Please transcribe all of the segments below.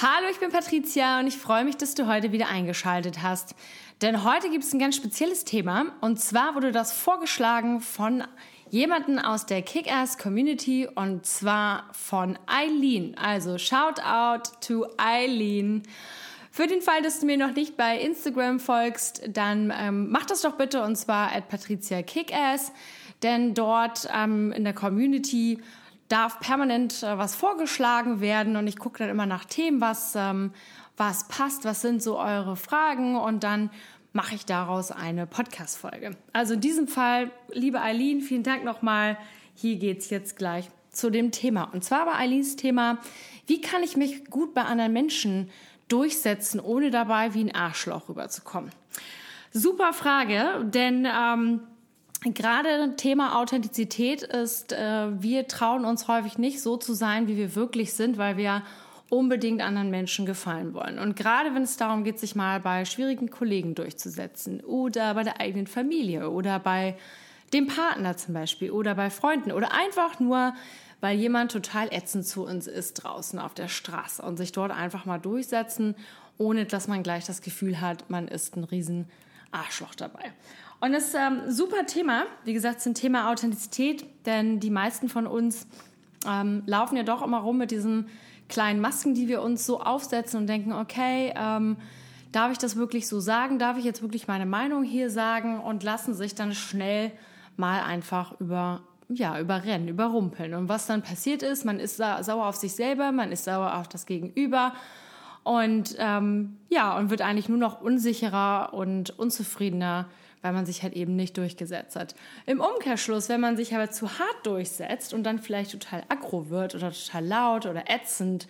Hallo, ich bin Patricia und ich freue mich, dass du heute wieder eingeschaltet hast. Denn heute gibt es ein ganz spezielles Thema und zwar wurde das vorgeschlagen von jemanden aus der Kick-Ass-Community und zwar von Eileen. Also shout out to Eileen. Für den Fall, dass du mir noch nicht bei Instagram folgst, dann ähm, mach das doch bitte und zwar at Patricia Kickass denn dort ähm, in der Community darf permanent äh, was vorgeschlagen werden und ich gucke dann immer nach Themen, was, ähm, was passt, was sind so eure Fragen und dann mache ich daraus eine Podcast-Folge. Also in diesem Fall, liebe Eileen, vielen Dank nochmal. Hier geht's jetzt gleich zu dem Thema. Und zwar war Eileens Thema, wie kann ich mich gut bei anderen Menschen durchsetzen, ohne dabei wie ein Arschloch rüberzukommen? Super Frage, denn ähm, Gerade Thema Authentizität ist, äh, wir trauen uns häufig nicht so zu sein, wie wir wirklich sind, weil wir unbedingt anderen Menschen gefallen wollen. Und gerade wenn es darum geht, sich mal bei schwierigen Kollegen durchzusetzen oder bei der eigenen Familie oder bei dem Partner zum Beispiel oder bei Freunden oder einfach nur, weil jemand total ätzend zu uns ist draußen auf der Straße und sich dort einfach mal durchsetzen, ohne dass man gleich das Gefühl hat, man ist ein riesen Arschloch dabei. Und das ist ein ähm, super Thema. Wie gesagt, zum Thema Authentizität, denn die meisten von uns ähm, laufen ja doch immer rum mit diesen kleinen Masken, die wir uns so aufsetzen und denken, okay, ähm, darf ich das wirklich so sagen? Darf ich jetzt wirklich meine Meinung hier sagen? Und lassen sich dann schnell mal einfach über ja, überrennen, überrumpeln. Und was dann passiert ist, man ist sauer auf sich selber, man ist sauer auf das Gegenüber und ähm, ja, und wird eigentlich nur noch unsicherer und unzufriedener weil man sich halt eben nicht durchgesetzt hat. Im Umkehrschluss, wenn man sich aber zu hart durchsetzt und dann vielleicht total aggro wird oder total laut oder ätzend,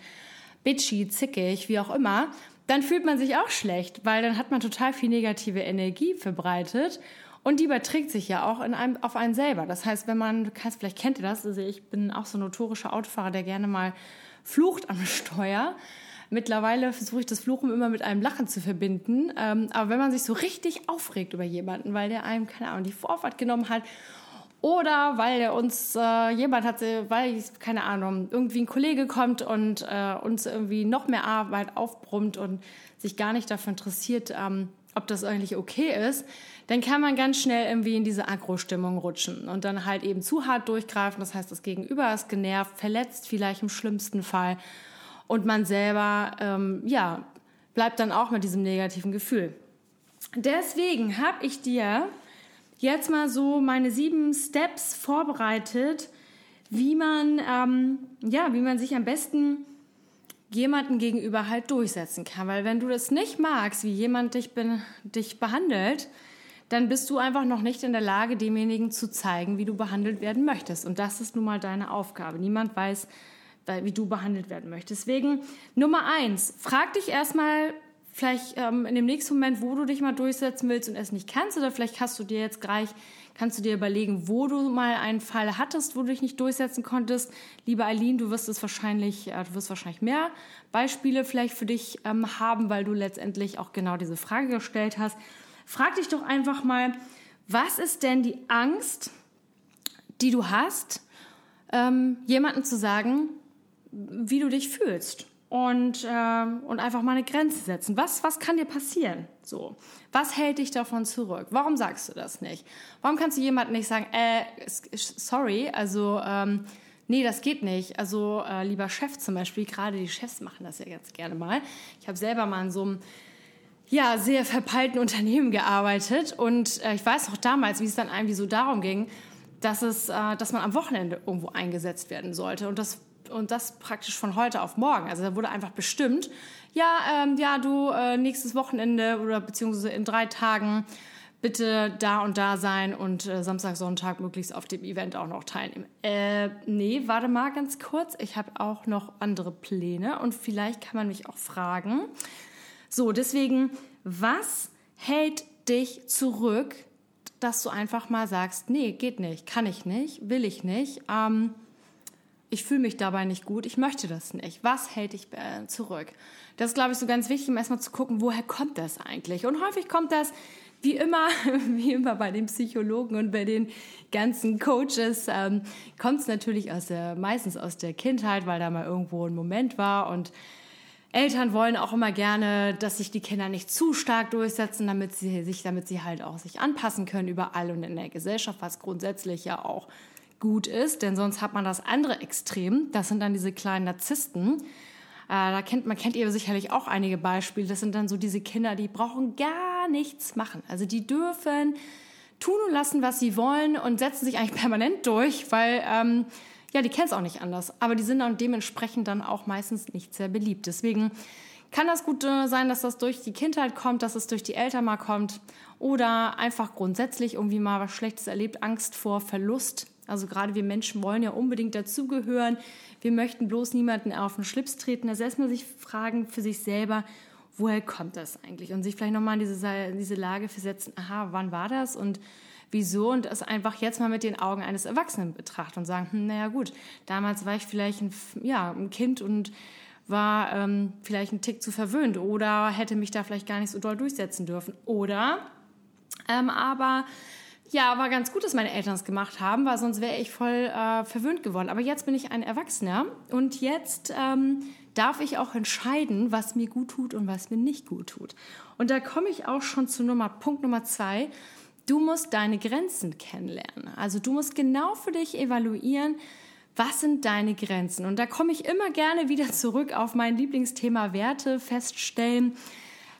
bitchy, zickig, wie auch immer, dann fühlt man sich auch schlecht, weil dann hat man total viel negative Energie verbreitet und die überträgt sich ja auch in einem, auf einen selber. Das heißt, wenn man, vielleicht kennt ihr das, also ich bin auch so ein notorischer Autofahrer, der gerne mal flucht am Steuer. Mittlerweile versuche ich das Fluchen immer mit einem Lachen zu verbinden. Ähm, aber wenn man sich so richtig aufregt über jemanden, weil der einem, keine Ahnung, die Vorfahrt genommen hat oder weil er uns äh, jemand hat, weil keine Ahnung, irgendwie ein Kollege kommt und äh, uns irgendwie noch mehr Arbeit aufbrummt und sich gar nicht dafür interessiert, ähm, ob das eigentlich okay ist, dann kann man ganz schnell irgendwie in diese Agro-Stimmung rutschen und dann halt eben zu hart durchgreifen. Das heißt, das Gegenüber ist genervt, verletzt vielleicht im schlimmsten Fall und man selber, ähm, ja, bleibt dann auch mit diesem negativen Gefühl. Deswegen habe ich dir jetzt mal so meine sieben Steps vorbereitet, wie man, ähm, ja, wie man sich am besten jemanden gegenüber halt durchsetzen kann. Weil wenn du das nicht magst, wie jemand dich, be dich behandelt, dann bist du einfach noch nicht in der Lage, demjenigen zu zeigen, wie du behandelt werden möchtest. Und das ist nun mal deine Aufgabe. Niemand weiß, wie du behandelt werden möchtest. Deswegen Nummer eins, frag dich erstmal vielleicht ähm, in dem nächsten Moment, wo du dich mal durchsetzen willst und es nicht kannst, oder vielleicht hast du dir jetzt gleich, kannst du dir überlegen, wo du mal einen Fall hattest, wo du dich nicht durchsetzen konntest. Liebe Eileen, du wirst es wahrscheinlich, äh, du wirst wahrscheinlich mehr Beispiele vielleicht für dich ähm, haben, weil du letztendlich auch genau diese Frage gestellt hast. Frag dich doch einfach mal, was ist denn die Angst, die du hast, ähm, jemanden zu sagen, wie du dich fühlst und, äh, und einfach mal eine Grenze setzen. Was, was kann dir passieren? So. Was hält dich davon zurück? Warum sagst du das nicht? Warum kannst du jemandem nicht sagen, äh, sorry, also, ähm, nee, das geht nicht. Also, äh, lieber Chef zum Beispiel, gerade die Chefs machen das ja ganz gerne mal. Ich habe selber mal in so einem ja, sehr verpeilten Unternehmen gearbeitet und äh, ich weiß noch damals, wie es dann irgendwie so darum ging, dass es, äh, dass man am Wochenende irgendwo eingesetzt werden sollte und das und das praktisch von heute auf morgen. Also da wurde einfach bestimmt, ja, ähm, ja, du äh, nächstes Wochenende oder beziehungsweise in drei Tagen bitte da und da sein und äh, Samstag, Sonntag möglichst auf dem Event auch noch teilnehmen. Äh, nee, warte mal ganz kurz. Ich habe auch noch andere Pläne und vielleicht kann man mich auch fragen. So, deswegen, was hält dich zurück, dass du einfach mal sagst, nee, geht nicht, kann ich nicht, will ich nicht, ähm, ich fühle mich dabei nicht gut, ich möchte das nicht. Was hält dich äh, zurück? Das ist, glaube ich, so ganz wichtig, um erstmal zu gucken, woher kommt das eigentlich? Und häufig kommt das wie immer, wie immer bei den Psychologen und bei den ganzen Coaches, ähm, kommt es natürlich aus der, meistens aus der Kindheit, weil da mal irgendwo ein Moment war und Eltern wollen auch immer gerne, dass sich die Kinder nicht zu stark durchsetzen, damit sie sich, damit sie halt auch sich anpassen können überall und in der Gesellschaft, was grundsätzlich ja auch gut ist, denn sonst hat man das andere Extrem. Das sind dann diese kleinen Narzissten, äh, da kennt man kennt ihr sicherlich auch einige Beispiele. Das sind dann so diese Kinder, die brauchen gar nichts machen. Also die dürfen tun und lassen, was sie wollen und setzen sich eigentlich permanent durch, weil ähm, ja, die kennen es auch nicht anders. Aber die sind dann dementsprechend dann auch meistens nicht sehr beliebt. Deswegen kann das gut äh, sein, dass das durch die Kindheit kommt, dass es durch die Eltern mal kommt oder einfach grundsätzlich irgendwie mal was Schlechtes erlebt, Angst vor Verlust. Also gerade wir Menschen wollen ja unbedingt dazugehören. Wir möchten bloß niemanden auf den Schlips treten. Also erstmal sich fragen für sich selber, woher kommt das eigentlich? Und sich vielleicht nochmal in diese, diese Lage versetzen, aha, wann war das und wieso? Und es einfach jetzt mal mit den Augen eines Erwachsenen betrachten und sagen, hm, naja gut, damals war ich vielleicht ein, ja, ein Kind und war ähm, vielleicht ein Tick zu verwöhnt oder hätte mich da vielleicht gar nicht so doll durchsetzen dürfen. Oder ähm, aber ja, war ganz gut, dass meine Eltern es gemacht haben, weil sonst wäre ich voll äh, verwöhnt geworden. Aber jetzt bin ich ein Erwachsener und jetzt ähm, darf ich auch entscheiden, was mir gut tut und was mir nicht gut tut. Und da komme ich auch schon zu Nummer, Punkt Nummer zwei. Du musst deine Grenzen kennenlernen. Also du musst genau für dich evaluieren, was sind deine Grenzen. Und da komme ich immer gerne wieder zurück auf mein Lieblingsthema Werte feststellen.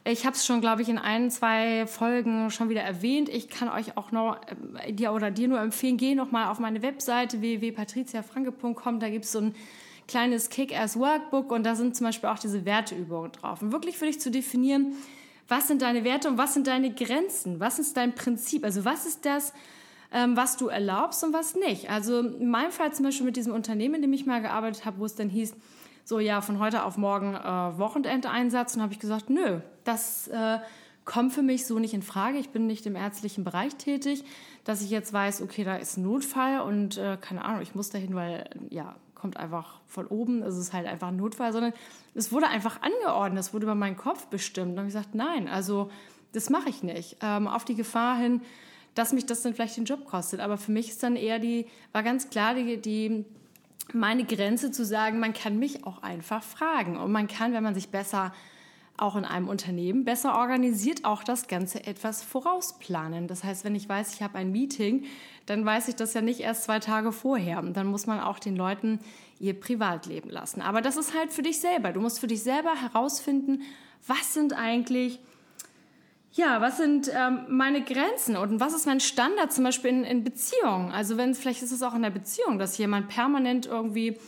Ich habe es schon, glaube ich, in ein, zwei Folgen schon wieder erwähnt. Ich kann euch auch noch äh, dir oder dir nur empfehlen, geh noch mal auf meine Webseite www.patriziafranke.com. Da gibt es so ein kleines Kick-Ass-Workbook und da sind zum Beispiel auch diese Werteübungen drauf. Und wirklich für dich zu definieren, was sind deine Werte und was sind deine Grenzen? Was ist dein Prinzip? Also was ist das, ähm, was du erlaubst und was nicht? Also in meinem Fall zum Beispiel mit diesem Unternehmen, in dem ich mal gearbeitet habe, wo es dann hieß, so ja, von heute auf morgen äh, Wochenendeinsatz. Und habe ich gesagt, nö, das äh, kommt für mich so nicht in Frage. Ich bin nicht im ärztlichen Bereich tätig, dass ich jetzt weiß, okay, da ist ein Notfall und äh, keine Ahnung, ich muss dahin, weil ja, kommt einfach von oben, es ist halt einfach ein Notfall, sondern es wurde einfach angeordnet, es wurde über meinen Kopf bestimmt. Und habe ich gesagt, nein, also das mache ich nicht. Ähm, auf die Gefahr hin, dass mich das dann vielleicht den Job kostet. Aber für mich ist dann eher die, war ganz klar die, die meine Grenze zu sagen, man kann mich auch einfach fragen. Und man kann, wenn man sich besser auch in einem Unternehmen besser organisiert, auch das Ganze etwas vorausplanen. Das heißt, wenn ich weiß, ich habe ein Meeting, dann weiß ich das ja nicht erst zwei Tage vorher. Und dann muss man auch den Leuten ihr Privatleben lassen. Aber das ist halt für dich selber. Du musst für dich selber herausfinden, was sind eigentlich ja, was sind ähm, meine Grenzen und was ist mein Standard zum Beispiel in, in Beziehungen? Also wenn vielleicht ist es auch in der Beziehung, dass jemand permanent irgendwie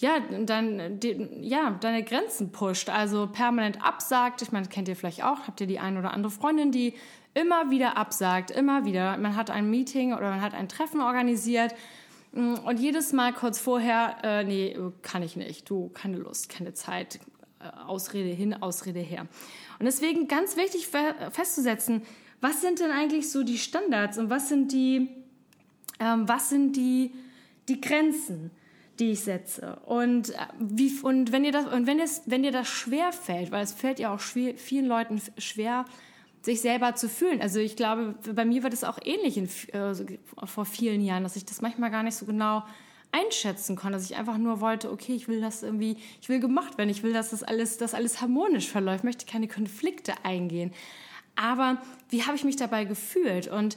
ja, dann, die, ja, deine Grenzen pusht, also permanent absagt. Ich meine, kennt ihr vielleicht auch, habt ihr die eine oder andere Freundin, die immer wieder absagt, immer wieder. Man hat ein Meeting oder man hat ein Treffen organisiert mm, und jedes Mal kurz vorher, äh, nee, kann ich nicht, du, keine Lust, keine Zeit, äh, Ausrede hin, Ausrede her. Und deswegen ganz wichtig festzusetzen, was sind denn eigentlich so die Standards und was sind die, ähm, was sind die, die Grenzen, die ich setze? Und, äh, wie, und wenn, ihr das, und wenn, es, wenn dir das schwer fällt, weil es fällt ja auch schwer, vielen Leuten schwer, sich selber zu fühlen. Also ich glaube, bei mir war das auch ähnlich in, äh, vor vielen Jahren, dass ich das manchmal gar nicht so genau einschätzen konnte, dass ich einfach nur wollte, okay, ich will das irgendwie, ich will gemacht werden, ich will, dass das alles, dass alles harmonisch verläuft, möchte keine Konflikte eingehen. Aber wie habe ich mich dabei gefühlt? Und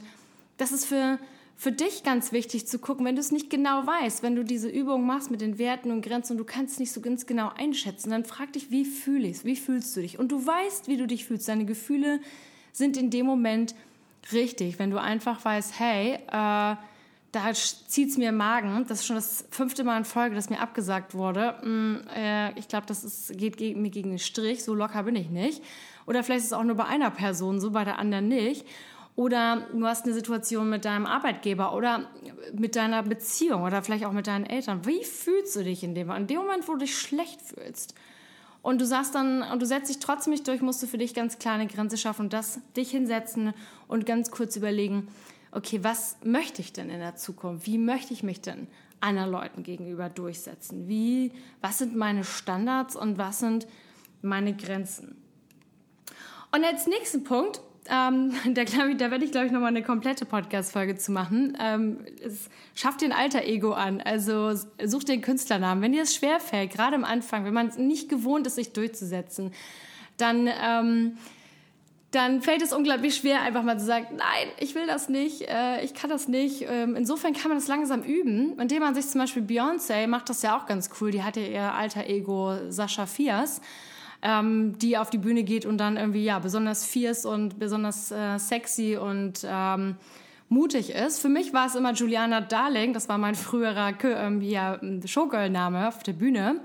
das ist für, für dich ganz wichtig zu gucken, wenn du es nicht genau weißt, wenn du diese Übung machst mit den Werten und Grenzen und du kannst es nicht so ganz genau einschätzen, dann frag dich, wie fühle ich es? Wie fühlst du dich? Und du weißt, wie du dich fühlst. Deine Gefühle sind in dem Moment richtig, wenn du einfach weißt, hey, äh, da es mir im Magen. Das ist schon das fünfte Mal in Folge, dass mir abgesagt wurde. Mm, äh, ich glaube, das ist, geht gegen, mir gegen den Strich. So locker bin ich nicht. Oder vielleicht ist es auch nur bei einer Person so, bei der anderen nicht. Oder du hast eine Situation mit deinem Arbeitgeber oder mit deiner Beziehung oder vielleicht auch mit deinen Eltern. Wie fühlst du dich in dem Moment? In dem Moment, wo du dich schlecht fühlst. Und du sagst dann, und du setzt dich trotzdem nicht durch, musst du für dich ganz klar eine Grenze schaffen und das dich hinsetzen und ganz kurz überlegen, okay, was möchte ich denn in der Zukunft? Wie möchte ich mich denn anderen Leuten gegenüber durchsetzen? Wie, was sind meine Standards und was sind meine Grenzen? Und als nächsten Punkt ähm, da, ich, da werde ich, glaube ich, nochmal eine komplette Podcast-Folge zu machen. Ähm, es schafft dir ein Alter-Ego an. Also such den Künstlernamen. Wenn dir das schwerfällt, gerade am Anfang, wenn man nicht gewohnt ist, sich durchzusetzen, dann, ähm, dann fällt es unglaublich schwer, einfach mal zu sagen, nein, ich will das nicht, äh, ich kann das nicht. Ähm, insofern kann man das langsam üben, indem man sich zum Beispiel Beyoncé macht das ja auch ganz cool. Die hat ja ihr Alter-Ego Sascha Fias ähm, die auf die Bühne geht und dann irgendwie ja besonders fierce und besonders äh, sexy und ähm, mutig ist. Für mich war es immer Juliana Darling, das war mein früherer ähm, ja, Showgirl-Name auf der Bühne.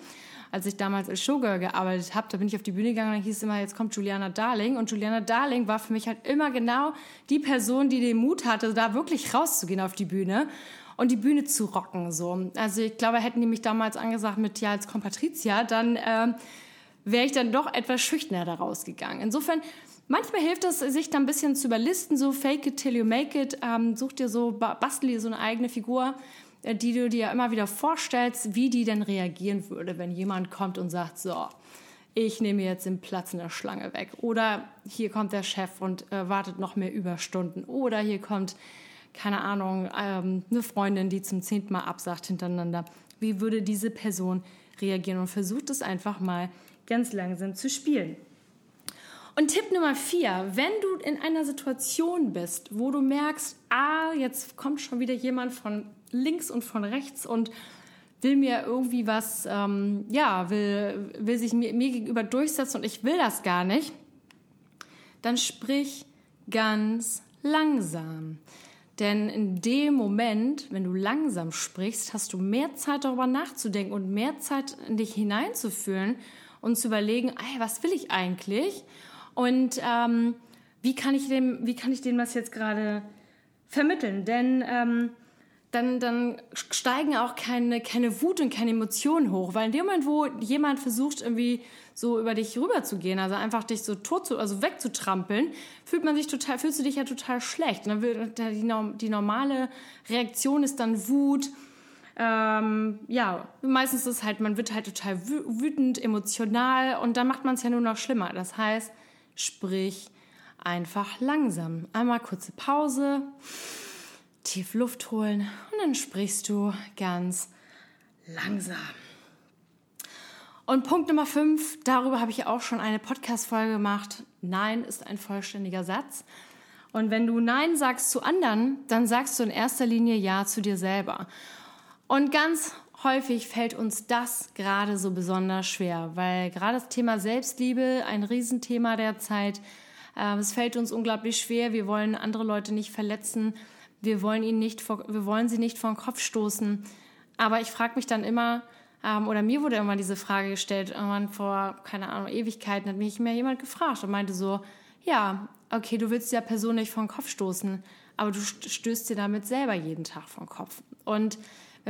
Als ich damals als Showgirl gearbeitet habe, da bin ich auf die Bühne gegangen und hieß es immer, jetzt kommt Juliana Darling. Und Juliana Darling war für mich halt immer genau die Person, die den Mut hatte, da wirklich rauszugehen auf die Bühne und die Bühne zu rocken. So. Also ich glaube, hätten die mich damals angesagt mit ja als Kompatrizia, dann äh, wäre ich dann doch etwas schüchterner da rausgegangen. Insofern, manchmal hilft es, sich da ein bisschen zu überlisten, so fake it till you make it, ähm, such dir so, bastel dir so eine eigene Figur, äh, die du dir immer wieder vorstellst, wie die denn reagieren würde, wenn jemand kommt und sagt, so, ich nehme jetzt den Platz in der Schlange weg. Oder hier kommt der Chef und äh, wartet noch mehr Überstunden. Oder hier kommt, keine Ahnung, ähm, eine Freundin, die zum zehnten Mal absagt hintereinander. Wie würde diese Person reagieren? Und versucht es einfach mal ganz langsam zu spielen. Und Tipp Nummer vier, wenn du in einer Situation bist, wo du merkst, ah, jetzt kommt schon wieder jemand von links und von rechts und will mir irgendwie was, ähm, ja, will, will sich mir, mir gegenüber durchsetzen und ich will das gar nicht, dann sprich ganz langsam. Denn in dem Moment, wenn du langsam sprichst, hast du mehr Zeit darüber nachzudenken und mehr Zeit in dich hineinzufühlen und zu überlegen, ey, was will ich eigentlich? Und ähm, wie, kann ich dem, wie kann ich dem das jetzt gerade vermitteln? Denn ähm, dann, dann steigen auch keine, keine Wut und keine Emotionen hoch. Weil in dem Moment, wo jemand versucht, irgendwie so über dich rüberzugehen, also einfach dich so tot zu, also wegzutrampeln, fühlt man sich total, fühlst du dich ja total schlecht. Und dann will, die, die normale Reaktion ist dann Wut, ähm, ja, meistens ist halt, man wird halt total wütend, emotional und dann macht man es ja nur noch schlimmer. Das heißt, sprich einfach langsam. Einmal kurze Pause, tief Luft holen und dann sprichst du ganz langsam. Und Punkt Nummer 5, darüber habe ich auch schon eine Podcast-Folge gemacht. Nein ist ein vollständiger Satz. Und wenn du Nein sagst zu anderen, dann sagst du in erster Linie Ja zu dir selber. Und ganz häufig fällt uns das gerade so besonders schwer, weil gerade das Thema Selbstliebe ein Riesenthema der Zeit. Äh, es fällt uns unglaublich schwer. Wir wollen andere Leute nicht verletzen. Wir wollen ihnen nicht, vor, wir wollen sie nicht vor den Kopf stoßen. Aber ich frage mich dann immer, ähm, oder mir wurde immer diese Frage gestellt, irgendwann vor, keine Ahnung, Ewigkeiten hat mich mir jemand gefragt und meinte so, ja, okay, du willst der Person nicht vor den Kopf stoßen, aber du stößt dir damit selber jeden Tag vor den Kopf. Und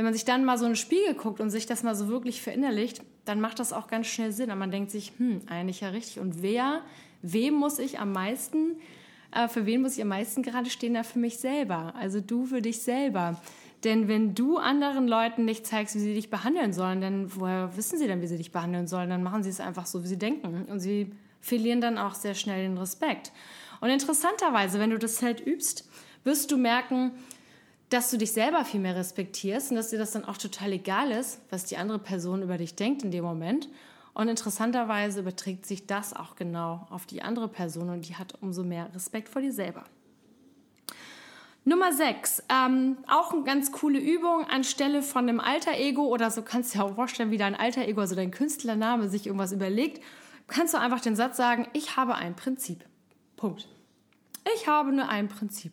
wenn man sich dann mal so in den Spiegel guckt und sich das mal so wirklich verinnerlicht, dann macht das auch ganz schnell Sinn. Und man denkt sich, hm, eigentlich ja richtig. Und wer, wem muss ich am meisten, äh, für wen muss ich am meisten gerade stehen? Da für mich selber. Also du für dich selber. Denn wenn du anderen Leuten nicht zeigst, wie sie dich behandeln sollen, dann woher wissen sie denn, wie sie dich behandeln sollen? Dann machen sie es einfach so, wie sie denken. Und sie verlieren dann auch sehr schnell den Respekt. Und interessanterweise, wenn du das halt übst, wirst du merken, dass du dich selber viel mehr respektierst und dass dir das dann auch total egal ist, was die andere Person über dich denkt in dem Moment. Und interessanterweise überträgt sich das auch genau auf die andere Person und die hat umso mehr Respekt vor dir selber. Nummer 6, ähm, auch eine ganz coole Übung anstelle von einem Alter-Ego oder so kannst du dir auch vorstellen, wie dein Alter-Ego, also dein Künstlername, sich irgendwas überlegt, kannst du einfach den Satz sagen, ich habe ein Prinzip. Punkt. Ich habe nur ein Prinzip.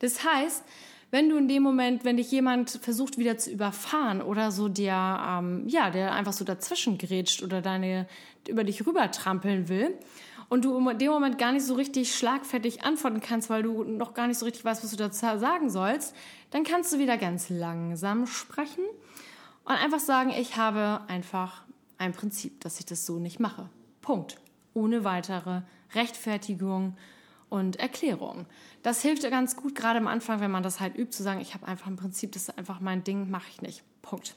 Das heißt, wenn du in dem Moment, wenn dich jemand versucht wieder zu überfahren oder so der, ähm, ja, der einfach so dazwischen grätscht oder deine, über dich rüber trampeln will und du in dem Moment gar nicht so richtig schlagfertig antworten kannst, weil du noch gar nicht so richtig weißt, was du dazu sagen sollst, dann kannst du wieder ganz langsam sprechen und einfach sagen, ich habe einfach ein Prinzip, dass ich das so nicht mache. Punkt. Ohne weitere Rechtfertigung und Erklärung. Das hilft ganz gut, gerade am Anfang, wenn man das halt übt, zu sagen, ich habe einfach ein Prinzip, das ist einfach mein Ding, mache ich nicht. Punkt.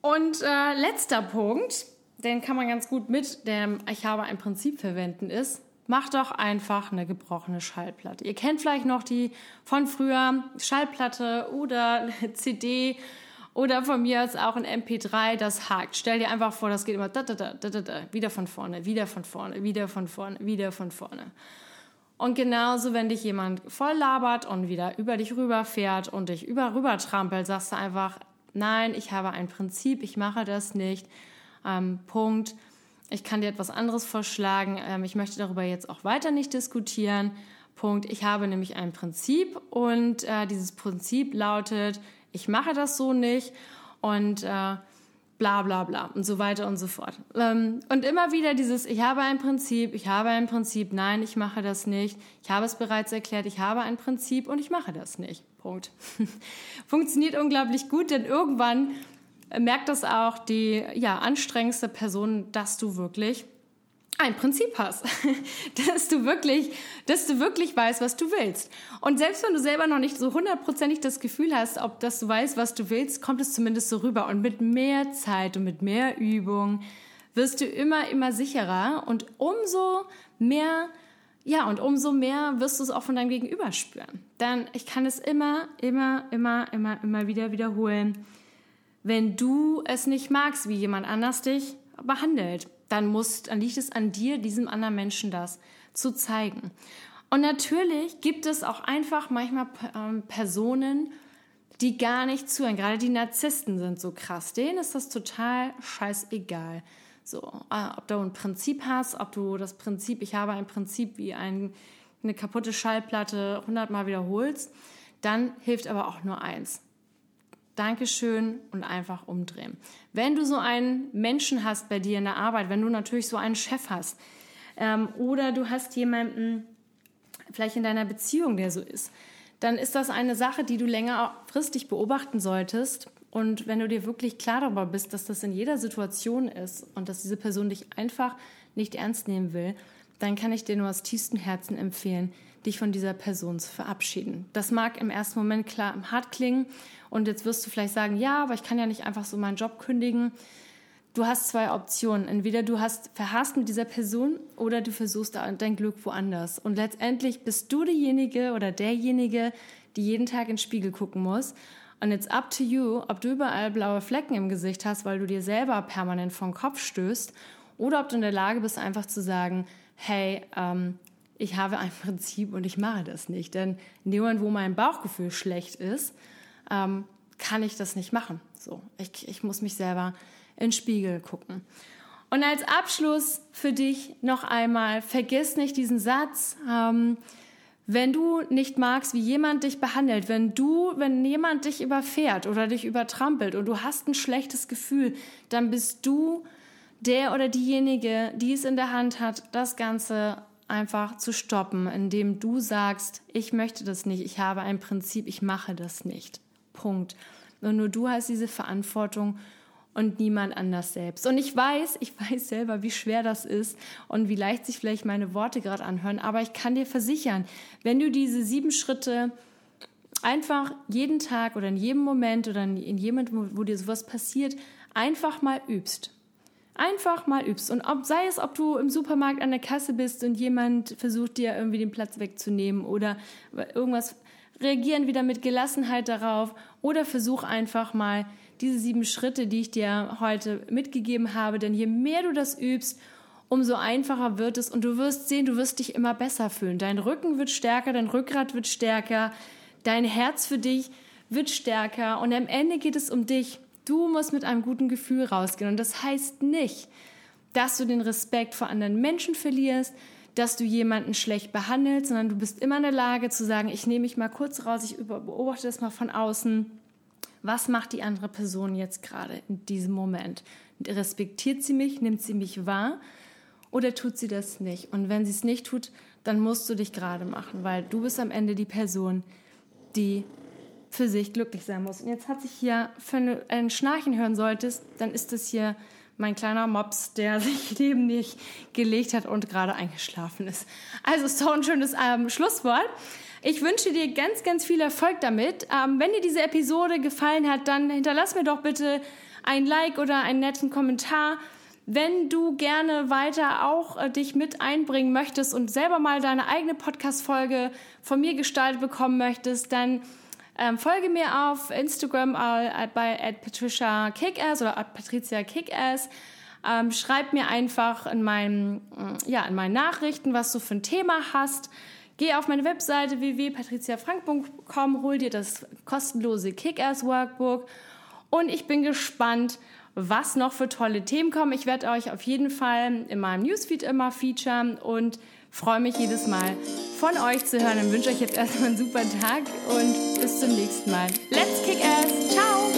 Und äh, letzter Punkt, den kann man ganz gut mit dem Ich habe ein Prinzip verwenden, ist, mach doch einfach eine gebrochene Schallplatte. Ihr kennt vielleicht noch die von früher Schallplatte oder CD oder von mir als auch ein MP3, das hakt. Stell dir einfach vor, das geht immer da, da, da, da, da, wieder von vorne, wieder von vorne, wieder von vorne, wieder von vorne. Und genauso, wenn dich jemand voll labert und wieder über dich rüberfährt und dich über rüber trampelt, sagst du einfach, nein, ich habe ein Prinzip, ich mache das nicht. Ähm, Punkt. Ich kann dir etwas anderes vorschlagen. Ähm, ich möchte darüber jetzt auch weiter nicht diskutieren. Punkt. Ich habe nämlich ein Prinzip und äh, dieses Prinzip lautet, ich mache das so nicht und äh, bla bla bla und so weiter und so fort. Ähm, und immer wieder dieses, ich habe ein Prinzip, ich habe ein Prinzip, nein, ich mache das nicht, ich habe es bereits erklärt, ich habe ein Prinzip und ich mache das nicht. Punkt. Funktioniert unglaublich gut, denn irgendwann merkt das auch die ja, anstrengendste Person, dass du wirklich ein Prinzip hast, dass du wirklich, dass du wirklich weißt, was du willst. Und selbst wenn du selber noch nicht so hundertprozentig das Gefühl hast, ob dass du weißt, was du willst, kommt es zumindest so rüber. Und mit mehr Zeit und mit mehr Übung wirst du immer, immer sicherer und umso mehr, ja, und umso mehr wirst du es auch von deinem Gegenüber spüren. Denn ich kann es immer, immer, immer, immer, immer wieder wiederholen. Wenn du es nicht magst, wie jemand anders dich behandelt, dann, muss, dann liegt es an dir, diesem anderen Menschen das zu zeigen. Und natürlich gibt es auch einfach manchmal ähm, Personen, die gar nicht zuhören. Gerade die Narzissten sind so krass. Denen ist das total scheißegal. So, äh, ob du ein Prinzip hast, ob du das Prinzip, ich habe ein Prinzip wie ein, eine kaputte Schallplatte hundertmal wiederholst, dann hilft aber auch nur eins. Dankeschön und einfach umdrehen. Wenn du so einen Menschen hast bei dir in der Arbeit, wenn du natürlich so einen Chef hast ähm, oder du hast jemanden vielleicht in deiner Beziehung, der so ist, dann ist das eine Sache, die du längerfristig beobachten solltest. Und wenn du dir wirklich klar darüber bist, dass das in jeder Situation ist und dass diese Person dich einfach nicht ernst nehmen will, dann kann ich dir nur aus tiefstem Herzen empfehlen, dich von dieser Person zu verabschieden. Das mag im ersten Moment klar hart klingen und jetzt wirst du vielleicht sagen, ja, aber ich kann ja nicht einfach so meinen Job kündigen. Du hast zwei Optionen. Entweder du hast verhasst mit dieser Person oder du versuchst dein Glück woanders. Und letztendlich bist du diejenige oder derjenige, die jeden Tag in den Spiegel gucken muss. Und it's up to you, ob du überall blaue Flecken im Gesicht hast, weil du dir selber permanent vom Kopf stößt, oder ob du in der Lage bist, einfach zu sagen, hey, ähm, ich habe ein Prinzip und ich mache das nicht. Denn in dem Moment, wo mein Bauchgefühl schlecht ist, ähm, kann ich das nicht machen. So, ich, ich muss mich selber in den Spiegel gucken. Und als Abschluss für dich noch einmal, vergiss nicht diesen Satz, ähm, wenn du nicht magst, wie jemand dich behandelt, wenn du, wenn jemand dich überfährt oder dich übertrampelt und du hast ein schlechtes Gefühl, dann bist du der oder diejenige, die es in der Hand hat, das Ganze einfach zu stoppen, indem du sagst, ich möchte das nicht, ich habe ein Prinzip, ich mache das nicht. Punkt. Und nur du hast diese Verantwortung und niemand anders selbst. Und ich weiß, ich weiß selber, wie schwer das ist und wie leicht sich vielleicht meine Worte gerade anhören, aber ich kann dir versichern, wenn du diese sieben Schritte einfach jeden Tag oder in jedem Moment oder in jedem, wo, dir sowas passiert, einfach mal übst Einfach mal übst. Und ob, sei es, ob du im Supermarkt an der Kasse bist und jemand versucht dir irgendwie den Platz wegzunehmen oder irgendwas, reagieren wieder mit Gelassenheit darauf oder versuch einfach mal diese sieben Schritte, die ich dir heute mitgegeben habe, denn je mehr du das übst, umso einfacher wird es und du wirst sehen, du wirst dich immer besser fühlen. Dein Rücken wird stärker, dein Rückgrat wird stärker, dein Herz für dich wird stärker und am Ende geht es um dich. Du musst mit einem guten Gefühl rausgehen. Und das heißt nicht, dass du den Respekt vor anderen Menschen verlierst, dass du jemanden schlecht behandelst, sondern du bist immer in der Lage zu sagen, ich nehme mich mal kurz raus, ich beobachte das mal von außen. Was macht die andere Person jetzt gerade in diesem Moment? Respektiert sie mich? Nimmt sie mich wahr? oder tut sie das nicht? Und wenn sie es nicht tut, dann musst du dich gerade machen, weil du bist am Ende die Person, die für sich glücklich sein muss. Und jetzt hat sich hier, für ein Schnarchen hören solltest, dann ist das hier mein kleiner Mops, der sich neben mich gelegt hat und gerade eingeschlafen ist. Also so ein schönes ähm, Schlusswort. Ich wünsche dir ganz, ganz viel Erfolg damit. Ähm, wenn dir diese Episode gefallen hat, dann hinterlass mir doch bitte ein Like oder einen netten Kommentar. Wenn du gerne weiter auch äh, dich mit einbringen möchtest und selber mal deine eigene Podcast-Folge von mir gestaltet bekommen möchtest, dann ähm, folge mir auf Instagram äh, bei at Patricia Kickass oder at Patricia Kickass. Ähm, schreib mir einfach in meinen, äh, ja, in meinen Nachrichten, was du für ein Thema hast. Geh auf meine Webseite www.patriciafrank.com, hol dir das kostenlose Kickass Workbook und ich bin gespannt, was noch für tolle Themen kommen. Ich werde euch auf jeden Fall in meinem Newsfeed immer featuren und freue mich jedes Mal von euch zu hören und wünsche euch jetzt erstmal einen super Tag und bis zum nächsten Mal. Let's kick ass!